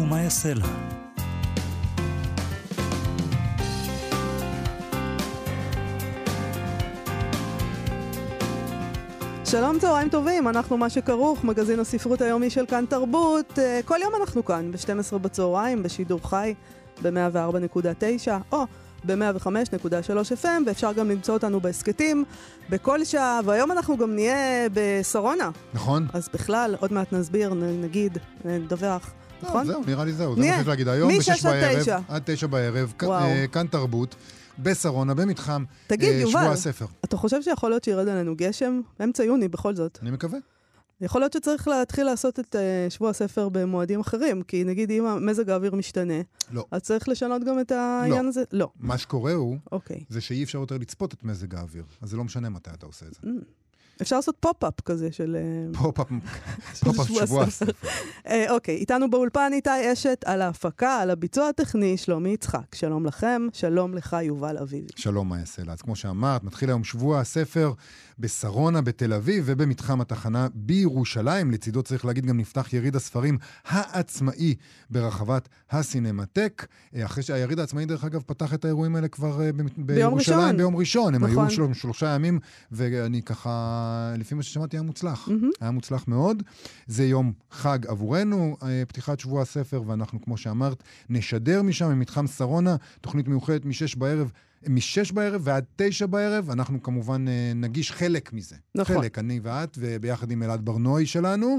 ומה יעשה לה. שלום, צהריים טובים, אנחנו מה שכרוך, מגזין הספרות היומי של כאן תרבות. אה, כל יום אנחנו כאן, ב-12 בצהריים, בשידור חי, ב-104.9, או ב-105.3 FM, ואפשר גם למצוא אותנו בהסכתים בכל שעה, והיום אנחנו גם נהיה בשרונה. נכון. אז בכלל, עוד מעט נסביר, נגיד, נדווח, נכון? זהו, נראה לי זהו, זה. מה שיש להגיד היום, משש בשש עד בערב, תשע. עד תשע בערב, כ- וואו. אה, כאן תרבות, בשרונה, במתחם תגיד, אה. שבוע הספר. אתה חושב שיכול להיות שירד עלינו גשם? אמצע יוני, בכל זאת. אני מקווה. יכול להיות שצריך להתחיל לעשות את uh, שבוע הספר במועדים אחרים, כי נגיד אם מזג האוויר משתנה, לא. אז צריך לשנות גם את העניין הזה? לא. מה שקורה הוא, אוקיי. זה שאי אפשר יותר לצפות את מזג האוויר, אז זה לא משנה מתי אתה עושה את זה. אפשר לעשות pop-up כזה של... אה, pop-up pop-up שבוע. אה, אוקיי, איתנו באולפן איתי אשת על ההפקה, על הביצוע הטכני, שלומי יצחק. שלום לכם, שלום לך יובל אביבי. שלום, יעשה לה. אז כמו שאמרת, מתחיל היום שבוע הספר בשרונה בתל אביב ובמתחם התחנה בירושלים. לצידו צריך להגיד גם נפתח יריד הספרים העצמאי ברחבת הסינמטק. אה, אחרי שהיריד העצמאי, דרך אגב, פתח את האירועים האלה כבר בירושלים ראשון. ביום ראשון. הם נכון. היו של, שלושה ימים, ואני ככה, לפי מה ששמעתי, היה מוצלח. מהמם. היה מוצלח מאוד. זה יום חג עבורנו, אה, פתיחת שבוע הספר, ואנחנו, כמו שאמרת, נשדר משם, ממתחם שרונה, תוכנית מיוחדת משש בערב. משש בערב ועד תשע בערב, אנחנו כמובן אה, נגיש חלק מזה. נכון. חלק, אני ואת, וביחד עם אלעד ברנועי שלנו.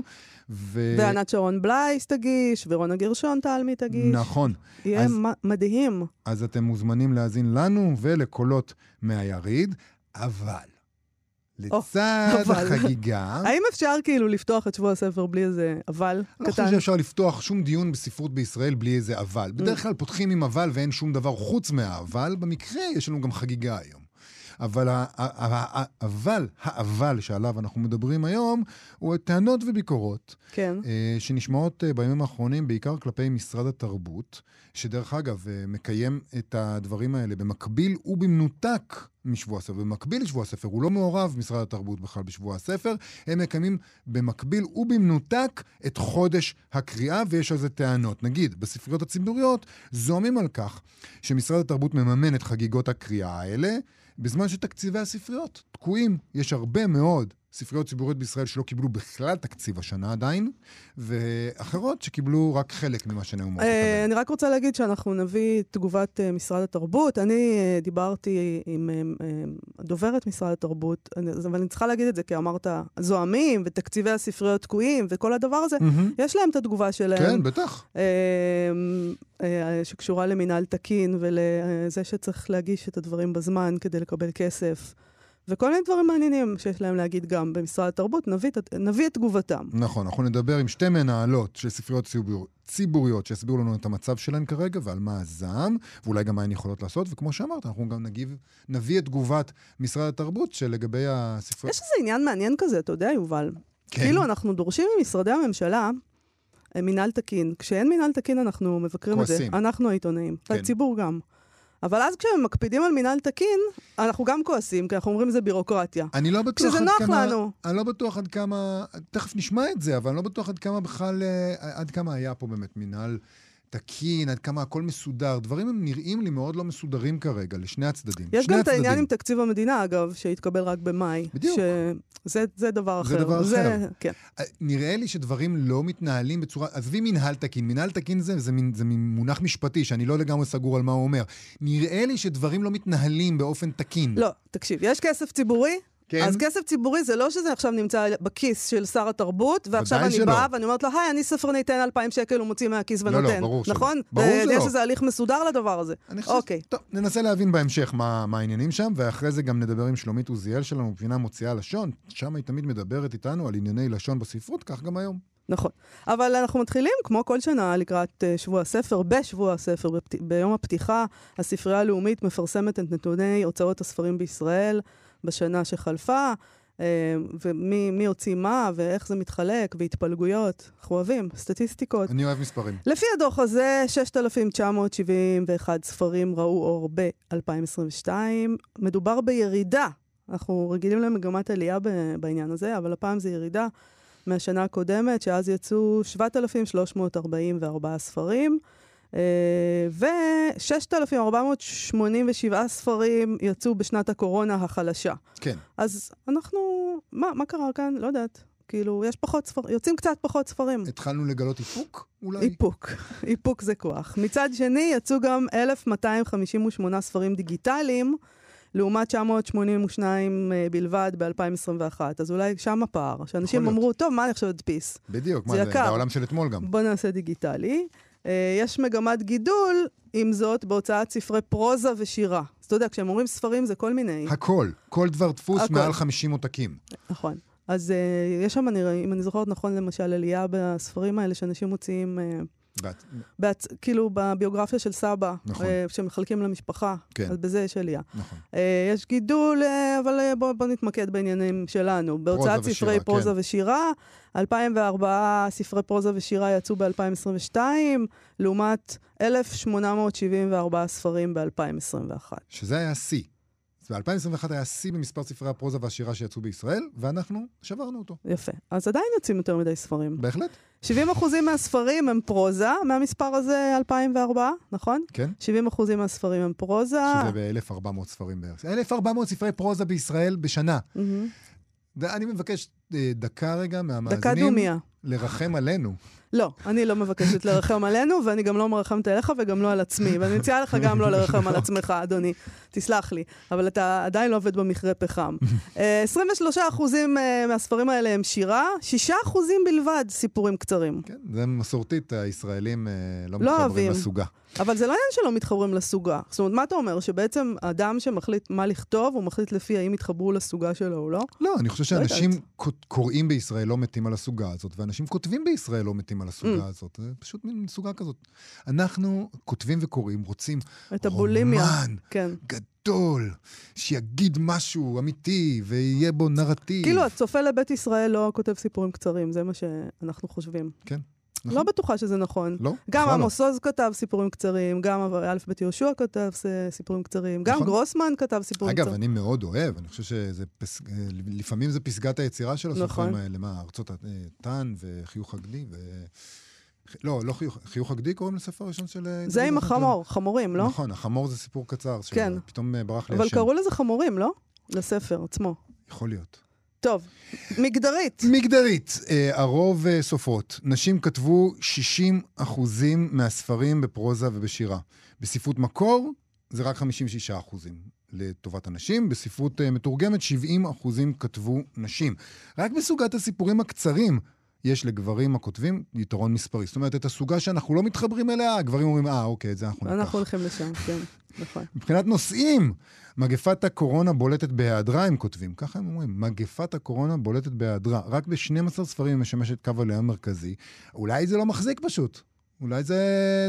ו... וענת שרון בלייס תגיש, ורונה גרשון תלמי תגיש. נכון. יהיה אז- מדהים. אז אתם מוזמנים להאזין לנו ולקולות מהיריד, אבל לצד אבל. החגיגה... האם אפשר כאילו לפתוח את שבוע הספר בלי איזה אבל אני לא חושב קטן? שאפשר לפתוח שום דיון בספרות בישראל בלי איזה אבל. בדרך כלל פותחים עם אבל ואין שום דבר חוץ מהאבל. במקרה יש לנו גם חגיגה היום. אבל האבל, האבל שעליו אנחנו מדברים היום, הוא טענות וביקורות כן. אה, שנשמעות אה, בימים האחרונים בעיקר כלפי משרד התרבות, שדרך אגב אה, מקיים את הדברים האלה במקביל ובמנותק משבוע הספר. במקביל לשבוע הספר, הוא לא מעורב, משרד התרבות בכלל בשבוע הספר, הם מקיימים במקביל ובמנותק את חודש הקריאה, ויש על זה טענות. נגיד, בספריות הציבוריות זועמים על כך שמשרד התרבות מממן את חגיגות הקריאה האלה, בזמן שתקציבי הספריות תקועים. יש הרבה מאוד ספריות ציבוריות בישראל שלא קיבלו בכלל תקציב השנה עדיין, ואחרות שקיבלו רק חלק ממה שהן היו אמורות אה, לקבל. אני רק רוצה להגיד שאנחנו נביא תגובת אה, משרד התרבות. אני אה, דיברתי עם דוברת משרד התרבות, אבל אני צריכה להגיד את זה, כי אמרת זועמים, ותקציבי הספריות תקועים, וכל הדבר הזה. יש להם את התגובה שלהם. כן, בטח. שקשורה למינהל תקין ולזה שצריך להגיש את הדברים בזמן כדי לקבל כסף. וכל מיני דברים מעניינים שיש להם להגיד גם במשרד התרבות, נביא, נביא את תגובתם. נכון, אנחנו נדבר עם שתי מנהלות של ספריות ציבור, ציבוריות שיסבירו לנו את המצב שלהן כרגע ועל מה הזעם, ואולי גם מה הן יכולות לעשות, וכמו שאמרת, אנחנו גם נגיב, נביא את תגובת משרד התרבות שלגבי הספריות... יש איזה עניין מעניין כזה, אתה יודע, יובל. כן. כאילו, אנחנו דורשים ממשרדי הממשלה אה, מינהל תקין. כשאין מינהל תקין, אנחנו מבקרים את זה. כועסים. אנחנו העיתונאים, כן. והציבור גם. אבל אז כשהם מקפידים על מינהל תקין, אנחנו גם כועסים, כי אנחנו אומרים זה בירוקרטיה. אני לא בטוח כשזה עד נוח כמה... לנו. אני לא בטוח עד כמה... תכף נשמע את זה, אבל אני לא בטוח עד כמה בכלל... אה, עד כמה היה פה באמת מינהל תקין, עד כמה הכל מסודר. דברים הם נראים לי מאוד לא מסודרים כרגע, לשני הצדדים. יש גם את העניין הצדדים. עם תקציב המדינה, אגב, שהתקבל רק במאי. בדיוק. שזה זה דבר זה אחר. דבר אחר. כן. אה, נראה לי שדברים לא מתנהלים בצורה... עזבי מנהל תקין. מנהל תקין זה, זה, מין, זה מין מונח משפטי שאני לא לגמרי סגור על מה הוא אומר. נראה לי שדברים לא מתנהלים באופן תקין. לא, תקשיב, יש כסף ציבורי, כן? אז כסף ציבורי זה לא שזה עכשיו נמצא בכיס של שר התרבות, ועכשיו אני שלא. באה ואני אומרת לו, היי, אני ספרני, תן 2,000 שקל, הוא מוציא מהכיס לא, ונותן. ברור שלא. נכון? ברור אה, שלא. יש איזה הליך מסודר לדבר הזה. אוקיי. טוב, ננסה להבין בהמשך מה, מה העניינים שם, ואחרי זה גם נדבר עם שלומית עוזיאל שלנו, מבינה מוציאה לשון. שם היא תמיד מדברת איתנו על ענייני לשון בספרות, כך גם היום. נכון. אבל אנחנו מתחילים, כמו כל שנה, לקראת uh, שבוע הספר, בשבוע הספר, בפת... ביום הפתיחה, הספרייה הלאומית מפרסמת את נתוני הוצאות הספרים בישראל בשנה שחלפה, uh, ומי הוציא מה, ואיך זה מתחלק, והתפלגויות. אנחנו אוהבים, סטטיסטיקות. אני אוהב מספרים. לפי הדוח הזה, 6,971 ספרים ראו אור ב-2022. מדובר בירידה. אנחנו רגילים למגמת עלייה בעניין הזה, אבל הפעם זה ירידה. מהשנה הקודמת, שאז יצאו 7,344 ספרים, ו-6,487 ספרים יצאו בשנת הקורונה החלשה. כן. אז אנחנו, מה, מה קרה כאן? לא יודעת. כאילו, יש פחות ספרים, יוצאים קצת פחות ספרים. התחלנו לגלות איפוק, אולי? איפוק, איפוק זה כוח. מצד שני, יצאו גם 1,258 ספרים דיגיטליים, לעומת 982 uh, בלבד ב-2021. אז אולי שם הפער, שאנשים אמרו, טוב, מה אני עכשיו אדפיס? בדיוק, מה, זה יקר. זה העולם של אתמול גם. בוא נעשה דיגיטלי. Uh, יש מגמת גידול, עם זאת, בהוצאת ספרי פרוזה ושירה. אז אתה יודע, כשהם אומרים ספרים זה כל מיני... הכל, כל דבר דפוס הכל. מעל 50 עותקים. נכון. אז uh, יש שם, אני, אם אני זוכרת נכון, למשל, עלייה בספרים האלה שאנשים מוציאים... Uh, בת... בת... כאילו בביוגרפיה של סבא, נכון. אה, שמחלקים למשפחה, כן. אז בזה יש עלייה. נכון. אה, יש גידול, אה, אבל בואו בוא נתמקד בעניינים שלנו. בהוצאת ספרי ושירה, פרוזה כן. ושירה, 2004 ספרי פרוזה ושירה יצאו ב-2022, לעומת 1,874 ספרים ב-2021. שזה היה שיא. ב-2021 היה שיא במספר ספרי הפרוזה והשירה שיצאו בישראל, ואנחנו שברנו אותו. יפה. אז עדיין יוצאים יותר מדי ספרים. בהחלט. 70 אחוזים מהספרים הם פרוזה, מהמספר הזה 2004, נכון? כן. 70 אחוזים מהספרים הם פרוזה. שזה ב-1,400 ספרים בערך. 1,400 ספרי פרוזה בישראל בשנה. Mm-hmm. אני מבקש אה, דקה רגע מהמאזינים. דקה דומיה. לרחם עלינו. לא, אני לא מבקשת לרחם עלינו, ואני גם לא מרחמת עליך וגם לא על עצמי. ואני מציעה לך גם לא לרחם על עצמך, אדוני. תסלח לי. אבל אתה עדיין לא עובד במכרה פחם. 23 אה, אחוזים אה, מהספרים האלה הם שירה, 6 אחוזים בלבד סיפורים קצרים. כן, זה מסורתית, הישראלים אה, לא, לא מתחברים לסוגה. אבל זה לא עניין שלא מתחברים לסוגה. זאת אומרת, מה אתה אומר? שבעצם אדם שמחליט מה לכתוב, הוא מחליט לפי האם יתחברו לסוגה שלו או לא? לא, אני חושב לא שאנשים קוראים בישראל לא מתים על הסוגה הזאת, ואנשים כותבים בישראל לא מתים על הסוגה mm. הזאת. זה פשוט מין סוגה כזאת. אנחנו כותבים וקוראים, רוצים את הבולימיה. רומן כן. גדול, שיגיד משהו אמיתי ויהיה בו נרטיב. כאילו, הצופה לבית ישראל לא כותב סיפורים קצרים, זה מה שאנחנו חושבים. כן. נכון. לא בטוחה שזה נכון. לא? גם עמוס עוז כתב סיפורים קצרים, גם א' ב' יהושע כתב סיפורים קצרים, גם נכון. גרוסמן כתב סיפורים קצרים. אגב, אני מאוד אוהב, אני חושב שזה, פס... לפעמים זה פסגת היצירה של הסופרים נכון. האלה, מה, ארצות טן וחיוך הגדי ו... לא, לא חיוך, חיוך הגדי קוראים לספר הראשון של... זה עם החמור, חמורים, לא? נכון, החמור זה סיפור קצר, כן. שפתאום אה, ברח לי השם. אבל קראו לזה חמורים, לא? לספר עצמו. יכול להיות. טוב, מגדרית. מגדרית, אה, הרוב אה, סופרות. נשים כתבו 60 אחוזים מהספרים בפרוזה ובשירה. בספרות מקור זה רק 56 אחוזים לטובת הנשים. בספרות אה, מתורגמת 70 אחוזים כתבו נשים. רק בסוגת הסיפורים הקצרים יש לגברים הכותבים יתרון מספרי. זאת אומרת, את הסוגה שאנחנו לא מתחברים אליה, הגברים אומרים, אה, אוקיי, את זה אנחנו ניקח. אנחנו הולכים לשם, כן, נכון. מבחינת נושאים, מגפת הקורונה בולטת בהיעדרה, הם כותבים. ככה הם אומרים, מגפת הקורונה בולטת בהיעדרה. רק ב-12 ספרים היא משמשת קו עלייה מרכזי. אולי זה לא מחזיק פשוט. אולי זה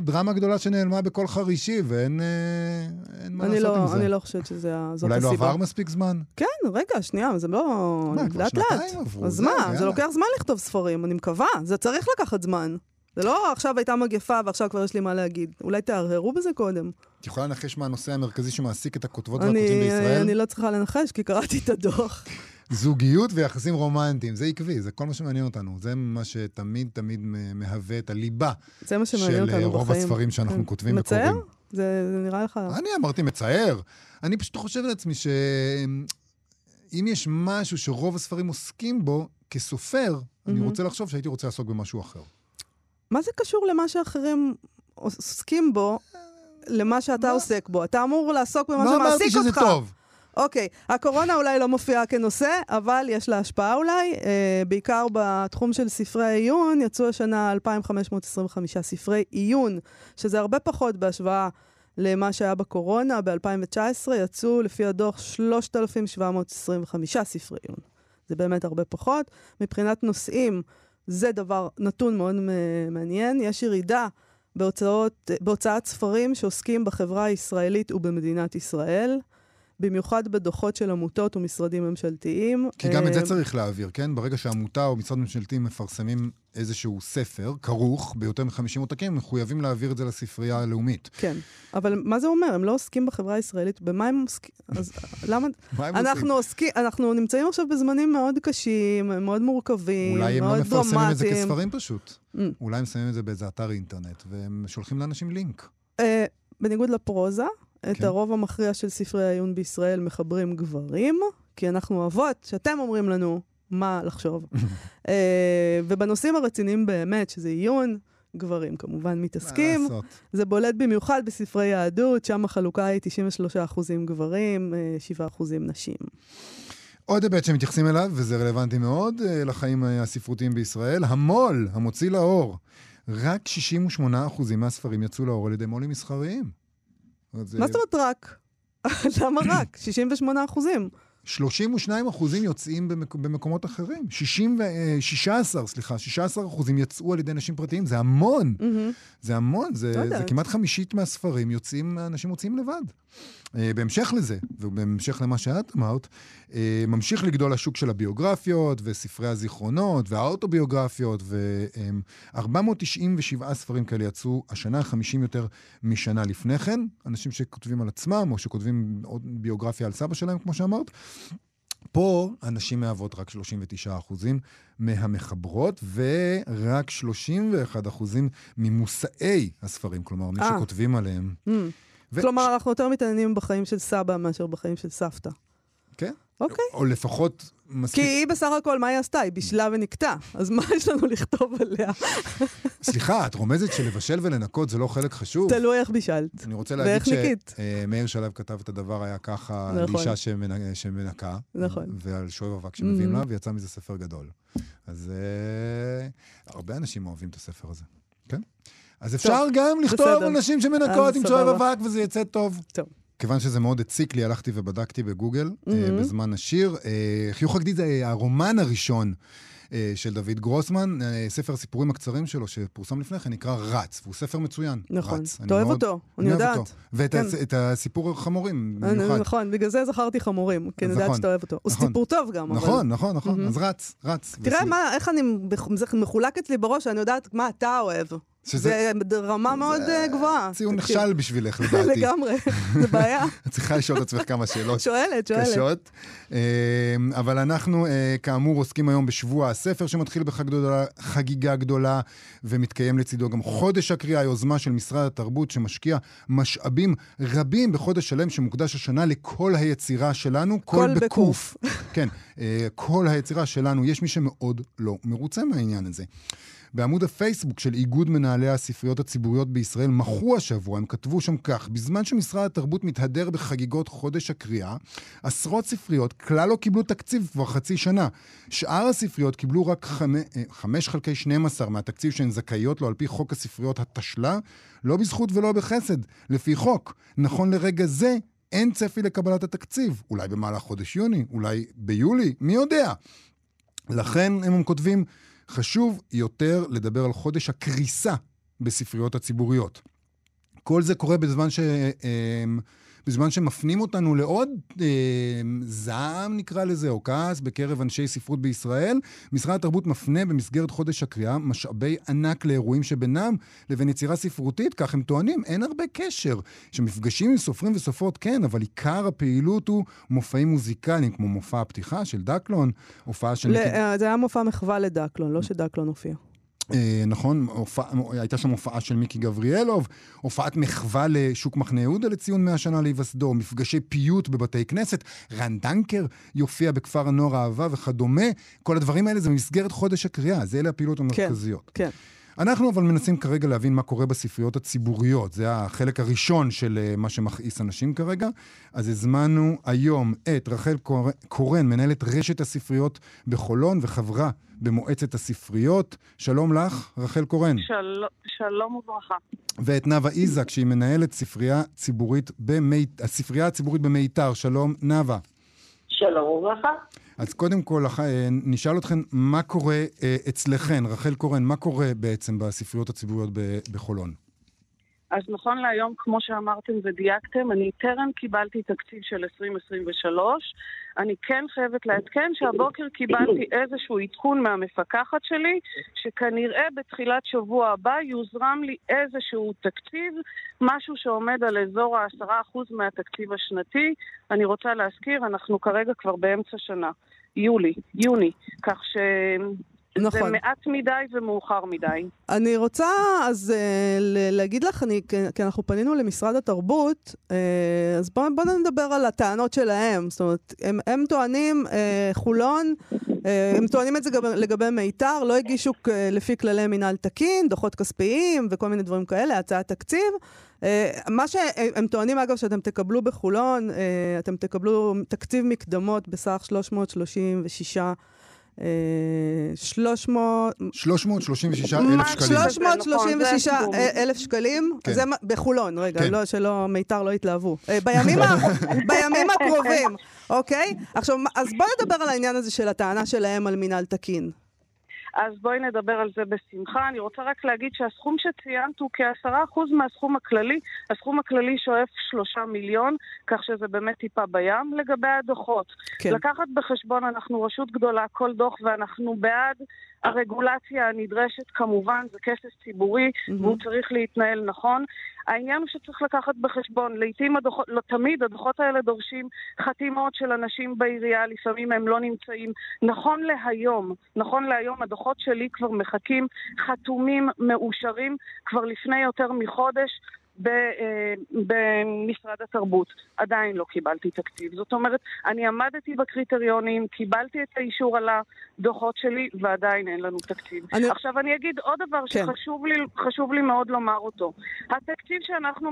דרמה גדולה שנעלמה בכל חרישי, ואין אה, מה לעשות לא, עם זה. אני לא חושבת שזאת הסיבה. אולי לא עבר מספיק זמן? כן, רגע, שנייה, זה לא... לאט לאט. שנתיים עברו. אז מה, זה לוקח זמן לכתוב ספרים, אני מקווה. זה צריך לקחת זמן. זה לא עכשיו הייתה מגפה ועכשיו כבר יש לי מה להגיד. אולי תהרהרו בזה קודם. את יכולה לנחש מה הנושא המרכזי שמעסיק את הכותבות והכותבים בישראל? אני לא צריכה לנחש, כי קראתי את הדוח. זוגיות ויחסים רומנטיים, זה עקבי, זה כל מה שמעניין אותנו. זה מה שתמיד תמיד מהווה את הליבה זה מה שמעניין אותנו בחיים. של רוב הספרים שאנחנו כן. כותבים וקוראים. מצער? זה, זה נראה לך... אני אמרתי מצער. אני פשוט חושב לעצמי שאם יש משהו שרוב הספרים עוסקים בו, כסופר, אני רוצה לחשוב שהייתי רוצה לעסוק במשהו אחר. מה זה קשור למה שאחרים עוסקים בו, למה שאתה עוסק בו? אתה אמור לעסוק במה שמעסיק אותך. לא אמרתי שזה טוב. אוקיי. הקורונה אולי לא מופיעה כנושא, אבל יש לה השפעה אולי. אה, בעיקר בתחום של ספרי העיון, יצאו השנה 2,525 ספרי עיון, שזה הרבה פחות בהשוואה למה שהיה בקורונה. ב-2019 יצאו, לפי הדוח, 3,725 ספרי עיון. זה באמת הרבה פחות. מבחינת נושאים, זה דבר, נתון מאוד מעניין. יש ירידה בהוצאות, בהוצאת ספרים שעוסקים בחברה הישראלית ובמדינת ישראל, במיוחד בדוחות של עמותות ומשרדים ממשלתיים. כי גם את זה אה, צריך להעביר, כן? ברגע שעמותה או משרד ממשלתי מפרסמים איזשהו ספר, כרוך ביותר מ-50 עותקים, מחויבים להעביר את זה לספרייה הלאומית. כן, אבל מה זה אומר? הם לא עוסקים בחברה הישראלית, במה הם עוסקים? אז למה... מה הם עושים? אנחנו עוסקים, אנחנו נמצאים עכשיו בזמנים מאוד קשים, מאוד מורכבים, אולי הם מאוד לא דרמטיים. מפרסמים את זה כספרים פשוט. Mm. אולי הם שמים את זה באיזה אתר אינטרנט, והם שולחים לאנשים לינק. אה, בניגוד לפרוזה, את כן. הרוב המכריע של ספרי העיון בישראל מחברים גברים, כי אנחנו אוהבות שאתם אומרים לנו מה לחשוב. אה, ובנושאים הרציניים באמת, שזה עיון, גברים כמובן מתעסקים. מה לעשות? זה בולט במיוחד בספרי יהדות, שם החלוקה היא 93% גברים, אה, 7% נשים. עוד היבט שמתייחסים אליו, וזה רלוונטי מאוד אה, לחיים אה, הספרותיים בישראל, המו"ל, המוציא לאור. רק 68% מהספרים יצאו לאור על ידי מו"לים מסחריים. מה אה, זאת אומרת רק? למה רק? 68 אחוזים. 32 אחוזים יוצאים במק... במקומות אחרים. 60 ו... אה, 16, סליחה, 16 אחוזים יצאו על ידי אנשים פרטיים. זה המון. זה המון. זה, לא. זה כמעט חמישית מהספרים יוצאים, אנשים מוציאים לבד. אה, בהמשך לזה, ובהמשך למה שאת אמרת, אה, ממשיך לגדול השוק של הביוגרפיות וספרי הזיכרונות והאוטוביוגרפיות, ו-497 ספרים כאלה יצאו השנה, 50 יותר משנה לפני כן. אנשים שכותבים על עצמם, או שכותבים ביוגרפיה על סבא שלהם, כמו שאמרת. פה הנשים מהוות רק 39 אחוזים מהמחברות, ורק 31 אחוזים ממושאי הספרים, כלומר, מי אה. שכותבים עליהם. ו- כלומר, אנחנו יותר מתעניינים בחיים של סבא מאשר בחיים של סבתא. כן. אוקיי. או לפחות כי מספיק... היא בסך הכל, מה היא עשתה? היא בישלה ונקטה. אז מה יש לנו לכתוב עליה? סליחה, את רומזת שלבשל ולנקות זה לא חלק חשוב? תלוי איך בישלת. אני רוצה להגיד. שמאיר שלו כתב את הדבר היה ככה, נכון. אישה שמנ- שמנקה, נכון. ועל שואב אבק שמביאים Mhm. לה, ויצא מזה ספר גדול. אז אה, הרבה אנשים אוהבים את הספר הזה, כן? אז אפשר גם לכתוב בסדר. על נשים שמנקות עם שואב. אבק וזה יצא טוב. טוב. כיוון שזה מאוד הציק לי, הלכתי ובדקתי בגוגל אה, Mhm. בזמן השיר. אה, חיוך הגדיד זה הרומן הראשון. אה, של דוד גרוסמן, אה, ספר הסיפורים הקצרים שלו שפורסם לפני כן נקרא רץ, והוא ספר מצוין. נכון. רץ. אתה אוהב אותו, אני יודעת. אותו. ואת כן. הס- הסיפור החמורים במיוחד. נכון, בגלל זה זכרתי חמורים, כי אני יודעת נכון, שאתה אוהב אותו. הוא נכון. סיפור טוב גם, אבל... נכון, נכון, נכון. Mhm. אז רץ, רץ. תראה מה, איך אני, זה מחולק אצלי בראש, אני יודעת מה אתה אוהב. שזה- זה רמה מאוד אה, גבוהה. ציון. נכשל בשבילך, לדעתי. לגמרי, זה בעיה. את צריכה לשאול את עצמך כמה שאלות. שואלת, שואלת. קשות. אה, אבל אנחנו, אה, כאמור, עוסקים היום בשבוע הספר שמתחיל בחגיגה חגיגה גדולה, ומתקיים לצידו גם חודש הקריאה, יוזמה של משרד התרבות שמשקיע משאבים רבים בחודש שלם שמוקדש השנה לכל היצירה שלנו, קול בקוף. כן, כל היצירה שלנו, יש מי שמאוד לא מרוצה מהעניין הזה. בעמוד הפייסבוק של איגוד מנהלי הספריות הציבוריות בישראל מחו השבוע, הם כתבו שם כך: בזמן שמשרד התרבות מתהדר בחגיגות חודש הקריאה, עשרות ספריות כלל לא קיבלו תקציב כבר חצי שנה. שאר הספריות קיבלו רק חמ... אה, חמש חלקי 12 מהתקציב שהן זכאיות לו על פי חוק הספריות התשל"א, לא בזכות ולא בחסד, לפי חוק. נכון לרגע זה, אין צפי לקבלת התקציב. אולי במהלך חודש יוני, אולי ביולי, מי יודע. לכן הם כותבים, חשוב יותר לדבר על חודש הקריסה בספריות הציבוריות. כל זה קורה בזמן, ש, אה, בזמן שמפנים אותנו לעוד אה, זעם, נקרא לזה, או כעס בקרב אנשי ספרות בישראל. משרד התרבות מפנה במסגרת חודש הקריאה משאבי ענק לאירועים שבינם לבין יצירה ספרותית, כך הם טוענים, אין הרבה קשר. שמפגשים עם סופרים וסופרות כן, אבל עיקר הפעילות הוא מופעים מוזיקליים, כמו מופע הפתיחה של דקלון, הופעה של... ל- ניקי- אה, זה היה מופע מחווה לדקלון, לא שדקלון הופיע. אה, נכון, הופע, הייתה שם הופעה של מיקי גבריאלוב, הופעת מחווה לשוק מחנה יהודה לציון 100 שנה להיווסדו, מפגשי פיוט בבתי כנסת, רן דנקר יופיע בכפר הנוער אהבה וכדומה. כל הדברים האלה זה במסגרת חודש הקריאה, זה אלה הפעילות המרכזיות. כן. אנחנו אבל מנסים כרגע להבין מה קורה בספריות הציבוריות. זה החלק הראשון של אה, מה שמכעיס אנשים כרגע. אז הזמנו היום את רחל קור- קורן, מנהלת רשת הספריות בחולון וחברה במועצת הספריות. שלום לך, רחל קורן. של... שלום וברכה. ואת נאוה איזק, שהיא מנהלת ספרייה ציבורית במי... הספרייה הציבורית במיתר. שלום, נאוה. שלום וברכה. אז קודם כל, אה, נשאל אתכן, מה קורה אה, אצלכן, רחל קורן, מה קורה בעצם בספריות הציבוריות בחולון? אז נכון להיום, כמו שאמרתם ודייקתם, אני טרם קיבלתי תקציב של 2023. אני כן חייבת לעדכן שהבוקר קיבלתי איזשהו עדכון מהמפקחת שלי, שכנראה בתחילת שבוע הבא יוזרם לי איזשהו תקציב, משהו שעומד על אזור ה-10% מהתקציב השנתי. אני רוצה להזכיר, אנחנו כרגע כבר באמצע שנה. יולי, יוני, כך ש... זה נכון. מעט מדי ומאוחר מדי. אני רוצה אז ל- להגיד לך, אני, כי- אנחנו פנינו למשרד התרבות, אה, אז בואו בוא נדבר על הטענות שלהם. זאת אומרת, הם, הם טוענים, אה, חולון, אה, הם טוענים את זה גם לגבי מיתר, לא הגישו כ- לפי כללי מינהל תקין, דוחות כספיים וכל מיני דברים כאלה, הצעת תקציב. אה, מה שהם טוענים, אגב, שאתם תקבלו בחולון, אה, אתם תקבלו תקציב מקדמות בסך 336 אה, 300... 336 אלף מה, שקלים. שלוש- 336 נכון, זה הסכום. אלף שקלים, כן. זה בחולון, רגע, כן. לא, שלא, מיתר לא יתלהבו. אה, בימים ה- בימים הקרובים, אוקיי? עכשיו, אז בואי נדבר על העניין הזה של הטענה שלהם על מינהל תקין. אז בואי נדבר על זה בשמחה. אני רוצה רק להגיד שהסכום שציינת הוא כ-10% מהסכום הכללי. הסכום הכללי שואף שלושה מיליון, כך שזה באמת טיפה בים. לגבי הדוחות, כן. לקחת בחשבון, אנחנו רשות גדולה, כל דוח, ואנחנו בעד הרגולציה הנדרשת, כמובן, זה כסף ציבורי, מהמם. והוא צריך להתנהל נכון. העניין הוא שצריך לקחת בחשבון, לעיתים הדוחות, לא תמיד, הדוחות האלה דורשים חתימות של אנשים בעירייה, לפעמים הם לא נמצאים. נכון להיום, נכון להיום, הדוחות שלי כבר מחכים חתומים, מאושרים, כבר לפני יותר מחודש. אה, במשרד התרבות. עדיין לא קיבלתי תקציב. זאת אומרת, אני עמדתי בקריטריונים, קיבלתי את האישור על הדוחות שלי, ועדיין אין לנו תקציב. אני-. עכשיו אני אגיד עוד דבר כן. שחשוב לי, לי מאוד לומר אותו. התקציב שאנחנו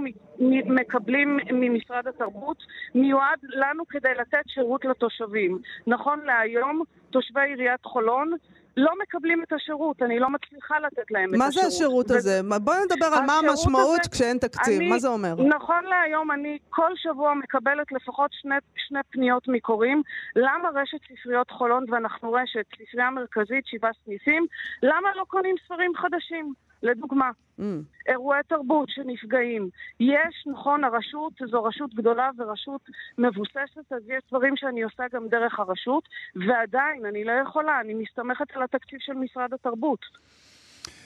מקבלים ממשרד התרבות מיועד לנו כדי לתת שירות לתושבים. נכון להיום, תושבי עיריית חולון לא מקבלים את השירות, אני לא מצליחה לתת להם את מה השירות. זה השירות ו- הזה? מה- בואי נדבר על מה המשמעות הזה- כשאין תקציב, אני- מה זה אומר? נכון להיום אני כל שבוע מקבלת לפחות שני, שני פניות מקוראים. למה רשת ספריות חולון, ואנחנו רשת, ספרייה מרכזית, שבעה סניפים, למה לא קונים ספרים חדשים? לדוגמה, Mm. אירועי תרבות שנפגעים. יש, נכון, הרשות זו רשות גדולה ורשות מבוססת, אז יש דברים שאני עושה גם דרך הרשות, ועדיין, אני לא יכולה, אני מסתמכת על התקציב של משרד התרבות.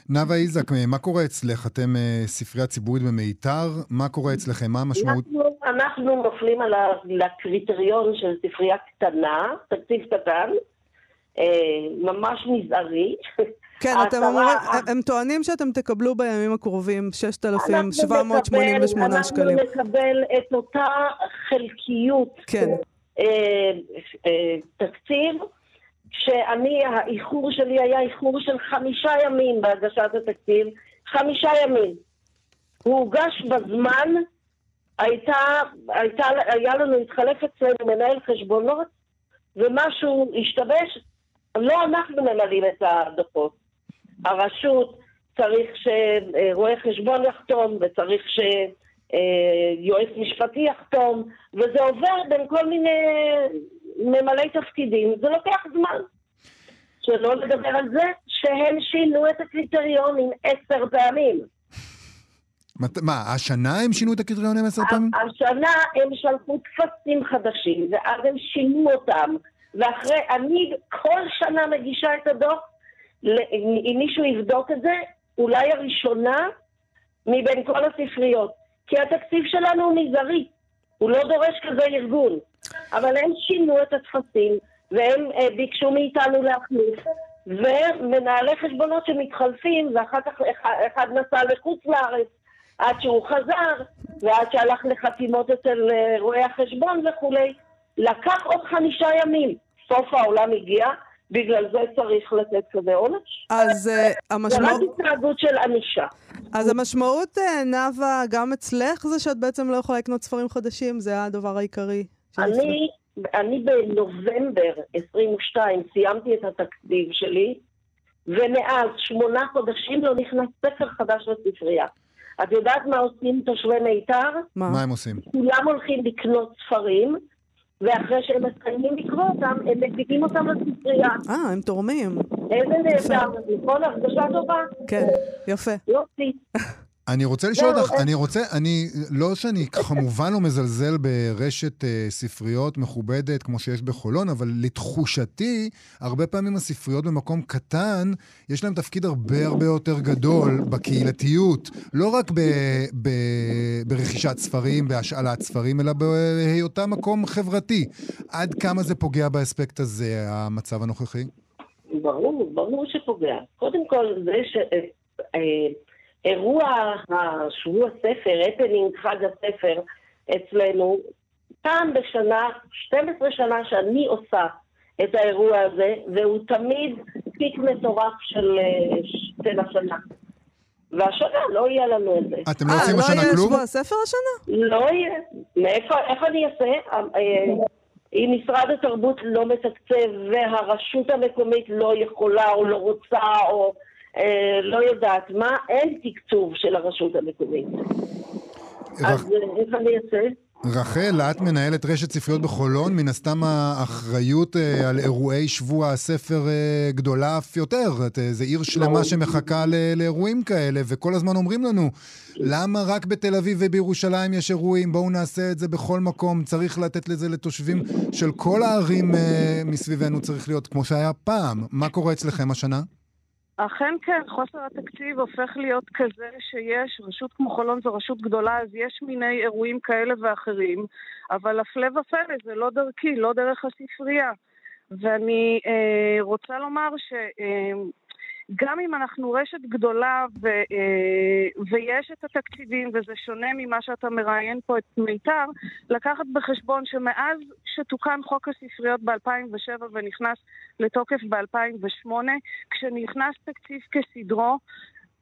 נאוה איזק, מה קורה אצלך? אתם אה, ספרייה ציבורית במיתר, מה קורה אצלכם? מה המשמעות? אנחנו, אנחנו נופלים על ה- לקריטריון של ספרייה קטנה, תקציב קטן, אה, ממש מזערי. כן, אתם העשרה- אומרים, הם- טוענים שאתם תקבלו בימים הקרובים 6,788 אנחנו שקלים. אנחנו נקבל את אותה חלקיות כן. אה, אה, תקציב, שאני, האיחור שלי היה איחור של חמישה ימים בהגשת התקציב, חמישה ימים. הוא הוגש בזמן, הייתה, הייתה, היה לנו, התחלף אצלנו מנהל חשבונות, ומשהו השתבש, לא אנחנו ממלאים את הדוחות. הרשות צריך שרואה חשבון יחתום, וצריך שיועץ משפטי יחתום, וזה עובר בין כל מיני ממלאי תפקידים, זה לוקח זמן. שלא לדבר על זה שהם שינו את הקריטריונים עשר פעמים. מת- מה, השנה הם שינו את הקריטריונים עשר פעמים? השנה הם שלחו טפסים חדשים, ואז הם שינו אותם. ואחרי, אני כל שנה מגישה את הדוח, אם מישהו יבדוק את זה, אולי הראשונה מבין כל הספריות. כי התקציב שלנו הוא מזערי, הוא לא דורש כזה ארגון. אבל הם שינו את הטפסים, והם אה, ביקשו מאיתנו להחליף, ומנהלי חשבונות שמתחלפים, ואחר כך אחד, אחד נסע לחוץ לארץ, עד שהוא חזר, ועד שהלך לחתימות אצל אה, רואי החשבון וכולי. לקח עוד חמישה ימים. סוף העולם הגיע, בגלל זה צריך לתת כזה עונש. אז אה, זה רק המשמעות... התנהגות של ענישה. אז המשמעות, אה, נאוה, גם אצלך זה שאת בעצם לא יכולה לקנות ספרים חדשים? זה הדבר העיקרי. אני, אני בנובמבר 22 סיימתי את התקציב שלי, ומאז שמונה חודשים לא נכנס ספר חדש לספרייה. את יודעת מה עושים תושבי מיתר? מה? מה הם עושים? כולם הולכים לקנות ספרים, ואחרי שהם מסיימים לקרוא אותם, הם מציגים אותם לספרייה. אה, הם תורמים. איזה נהדר, נכון? הרגשה טובה. כן, יפה. יופי. אני רוצה לשאול אותך, אה. אני רוצה, אני, לא שאני כמובן לא מזלזל ברשת אה, ספריות מכובדת כמו שיש בחולון, אבל לתחושתי, הרבה פעמים הספריות במקום קטן, יש להם תפקיד הרבה הרבה יותר גדול בקהילתיות, לא רק ב, ב, ברכישת ספרים, בהשאלת ספרים, אלא בהיותם מקום חברתי. עד כמה זה פוגע באספקט הזה, המצב הנוכחי? ברור, ברור שפוגע. קודם כל, זה שאירוע שבוע הספר, הפנינג חג הספר אצלנו, פעם בשנה, 12 שנה שאני עושה את האירוע הזה, והוא תמיד פיק מטורף של, אה, של השנה. והשנה לא יהיה לנו את זה. אתם לא אה, עושים לא השנה יהיה כלום? שבוע הספר השנה? לא יהיה. מאיפה, איך אני אעשה? אה, אם משרד התרבות לא מתקצב והרשות המקומית לא יכולה או לא רוצה או אה, לא יודעת מה, אין תקצוב של הרשות המקומית. אז אה, איך אני אעשה? רחל, את מנהלת רשת ספריות בחולון, מן הסתם האחריות אה, על אירועי שבוע הספר אה, גדולה אף יותר. את, אה, זה עיר שלמה שמחכה ל- לאירועים כאלה, וכל הזמן אומרים לנו, למה רק בתל אביב ובירושלים יש אירועים? בואו נעשה את זה בכל מקום. צריך לתת לזה לתושבים של כל הערים אה, מסביבנו, צריך להיות כמו שהיה פעם. מה קורה אצלכם השנה? אכן כן, חוסר התקציב הופך להיות כזה שיש, רשות כמו חולון זו רשות גדולה, אז יש מיני אירועים כאלה ואחרים, אבל הפלא ופלא זה לא דרכי, לא דרך הספרייה. ואני אה, רוצה לומר ש... אה, אם אנחנו רשת גדולה ו, אה, ויש את התקציבים וזה שונה ממה שאתה מראיין פה את מיתר, לקחת בחשבון שמאז שתוקן חוק הספריות ב-2007 ונכנס לתוקף ב-2008, כשנכנס תקציב כסדרו,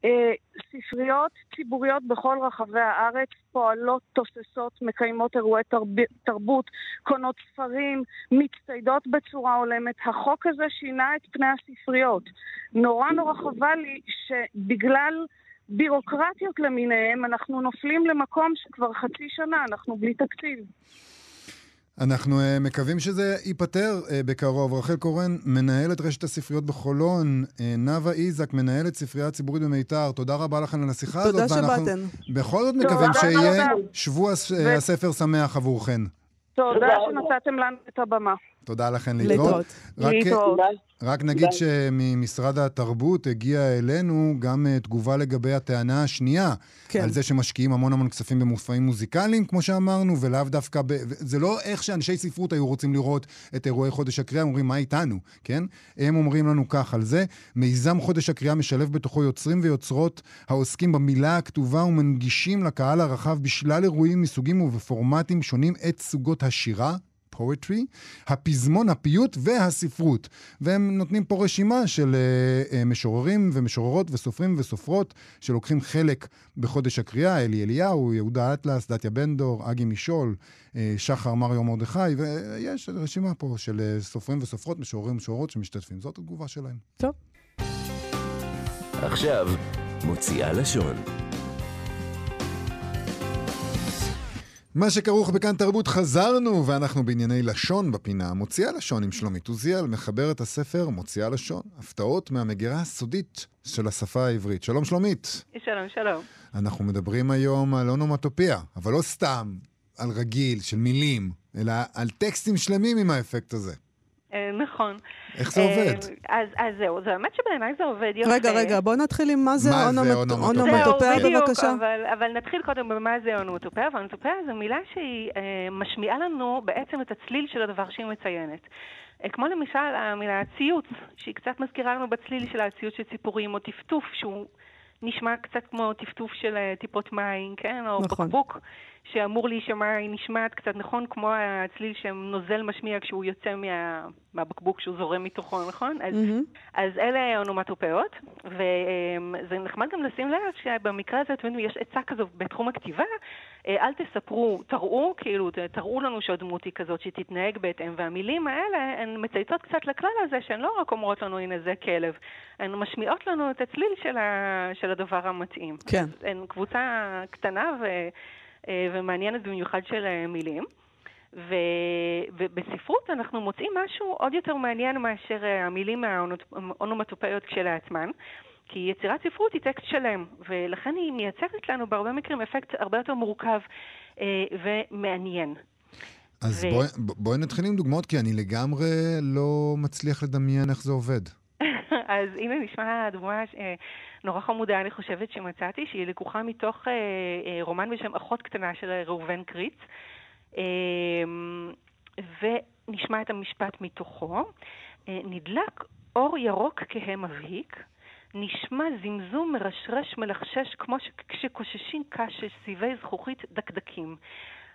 אה, ספריות ציבוריות בכל רחבי הארץ פועלות, תוססות, מקיימות אירועי תרב... תרבות, קונות ספרים, מצטיידות בצורה הולמת. החוק הזה שינה את פני הספריות. נורא נורא חבל לי שבגלל בירוקרטיות למיניהם אנחנו נופלים למקום שכבר חצי שנה אנחנו בלי תקציב. אנחנו uh, מקווים שזה ייפתר uh, בקרוב. רחל קורן, מנהלת רשת הספריות בחולון, uh, נאוה איזק, מנהלת ספרייה ציבורית במיתר, תודה רבה לכם על השיחה תודה הזאת. ואנחנו שבאתן. בכל זאת תודה מקווים שיהיה. שבוע ו- הספר שמח עבורכן. תודה תודה. שנתתם לנו את הבמה. תודה לכן להתראות. להתראות. רק, להתראות. רק נגיד שממשרד התרבות הגיעה אלינו גם uh, תגובה לגבי הטענה השנייה, כן. על זה שמשקיעים המון המון כספים במופעים מוזיקליים, כמו שאמרנו, ולאו דווקא... ב... זה לא איך שאנשי ספרות היו רוצים לראות את אירועי חודש הקריאה, הם אומרים, מה איתנו, כן? הם אומרים לנו כך על זה, מיזם חודש הקריאה משלב בתוכו יוצרים ויוצרות העוסקים במילה הכתובה ומנגישים לקהל הרחב בשלל אירועים מסוגים ובפורמטים שונים את סוגות השירה. פואטרי, הפזמון, הפיוט והספרות. והם נותנים פה רשימה של uh, uh, משוררים ומשוררות וסופרים וסופרות שלוקחים חלק בחודש הקריאה, אלי אליהו, יהודה אטלס, דתיה בן דור, אגי משול, uh, שחר מריו מרדכי, ויש רשימה פה של uh, סופרים וסופרות, משוררים ומשוררות שמשתתפים. זאת התגובה שלהם. טוב. עכשיו, מוציאה לשון. מה שכרוך בכאן תרבות חזרנו, ואנחנו בענייני לשון בפינה. מוציאה לשון עם שלומית עוזיאל, מחברת הספר מוציאה לשון. הפתעות מהמגירה הסודית של השפה העברית. שלום שלומית. שלום, שלום. אנחנו מדברים היום על אונומטופיה, אבל לא סתם על רגיל, של מילים, אלא על טקסטים שלמים עם האפקט הזה. אה, נכון. איך זה עובד? אה, אז, אז זהו, זה האמת שבעיניי זה עובד יפה. רגע, רגע, בוא נתחיל עם מה זה אונומטופיה? אונומטופיה, זהו, בדיוק, בבקשה. אבל, אבל נתחיל קודם במה זה אונומטופיה, ואונומטופיה זו מילה שהיא אה, משמיעה לנו בעצם את הצליל של הדבר שהיא מציינת. כמו למשל המילה ציוץ, שהיא קצת מזכירה לנו בצליל של הציוץ של ציפורים, או טפטוף, שהוא נשמע קצת כמו טפטוף של אה, טיפות מים, כן? או נכון. בקבוק, שאמור להישמע, היא נשמעת קצת נכון, כמו הצליל שנוזל משמיע כשהוא יוצא מה, מהבקבוק שהוא זורם מתוכו, נכון? אז, מהמם. אז אלה אונומטופאות, וזה נחמד גם לשים לב שבמקרה הזה, אתם יודעים, יש עצה כזו בתחום הכתיבה, אה, אל תספרו, תראו, כאילו, תראו לנו שהדמות היא כזאת שתתנהג בהתאם, והמילים האלה הן מצייצות קצת לכלל הזה, שהן לא רק אומרות לנו, הנה זה כלב, הן משמיעות לנו את הצליל של, ה, של הדבר המתאים. כן. הן קבוצה קטנה ו, אה, ומעניינת במיוחד של אה, מילים. ו, ובספרות אנחנו מוצאים משהו עוד יותר מעניין מאשר המילים האונומטופאיות כשלעצמן. כי יצירת ספרות היא טקסט שלם, ולכן היא מייצרת לנו בהרבה מקרים אפקט הרבה יותר מורכב אה, ומעניין. אז ו... בואי בוא נתחיל עם דוגמאות, כי אני לגמרי לא מצליח לדמיין איך זה עובד. אז הנה נשמע דוגמה אה, נורא חמודה, אני חושבת שמצאתי, שהיא לקוחה מתוך אה, אה, רומן בשם אחות קטנה של ראובן קריץ. אה, ונשמע את המשפט מתוכו. אה, נדלק אור ירוק כהה מבהיק, נשמע זמזום מרשרש מלחשש כמו כשקוששים קש של סיבי זכוכית דקדקים.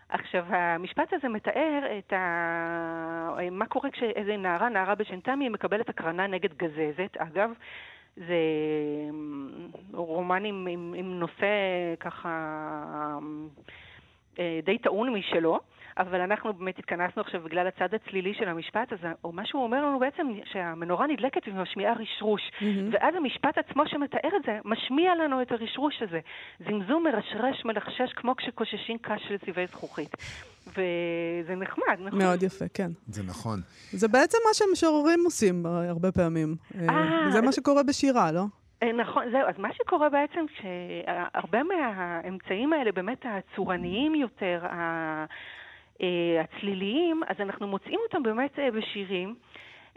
עכשיו, המשפט הזה מתאר את ה... מה קורה כשאיזה נערה, נערה בשן תמי, מקבלת הקרנה נגד גזזת. אגב, זה רומן עם, עם, עם נושא ככה אה, די טעון משלו. אבל אנחנו באמת התכנסנו עכשיו בגלל הצד הצלילי של המשפט, אז מה שהוא אומר לנו בעצם, שהמנורה נדלקת ומשמיעה רשרוש. Mm-hmm. ואז המשפט עצמו שמתאר את זה, משמיע לנו את הרשרוש הזה. זמזום מרשרש מלחשש כמו כשקוששים קש של צבעי זכוכית. וזה נחמד, נכון? מאוד יפה, כן. זה נכון. זה בעצם מה שמשוררים עושים הרבה פעמים. אה, זה מה שקורה בשירה, לא? אה, נכון, זהו. אז מה שקורה בעצם, שהרבה מהאמצעים האלה באמת הצורניים יותר, אה, הצליליים, אז אנחנו מוצאים אותם באמת אה, בשירים.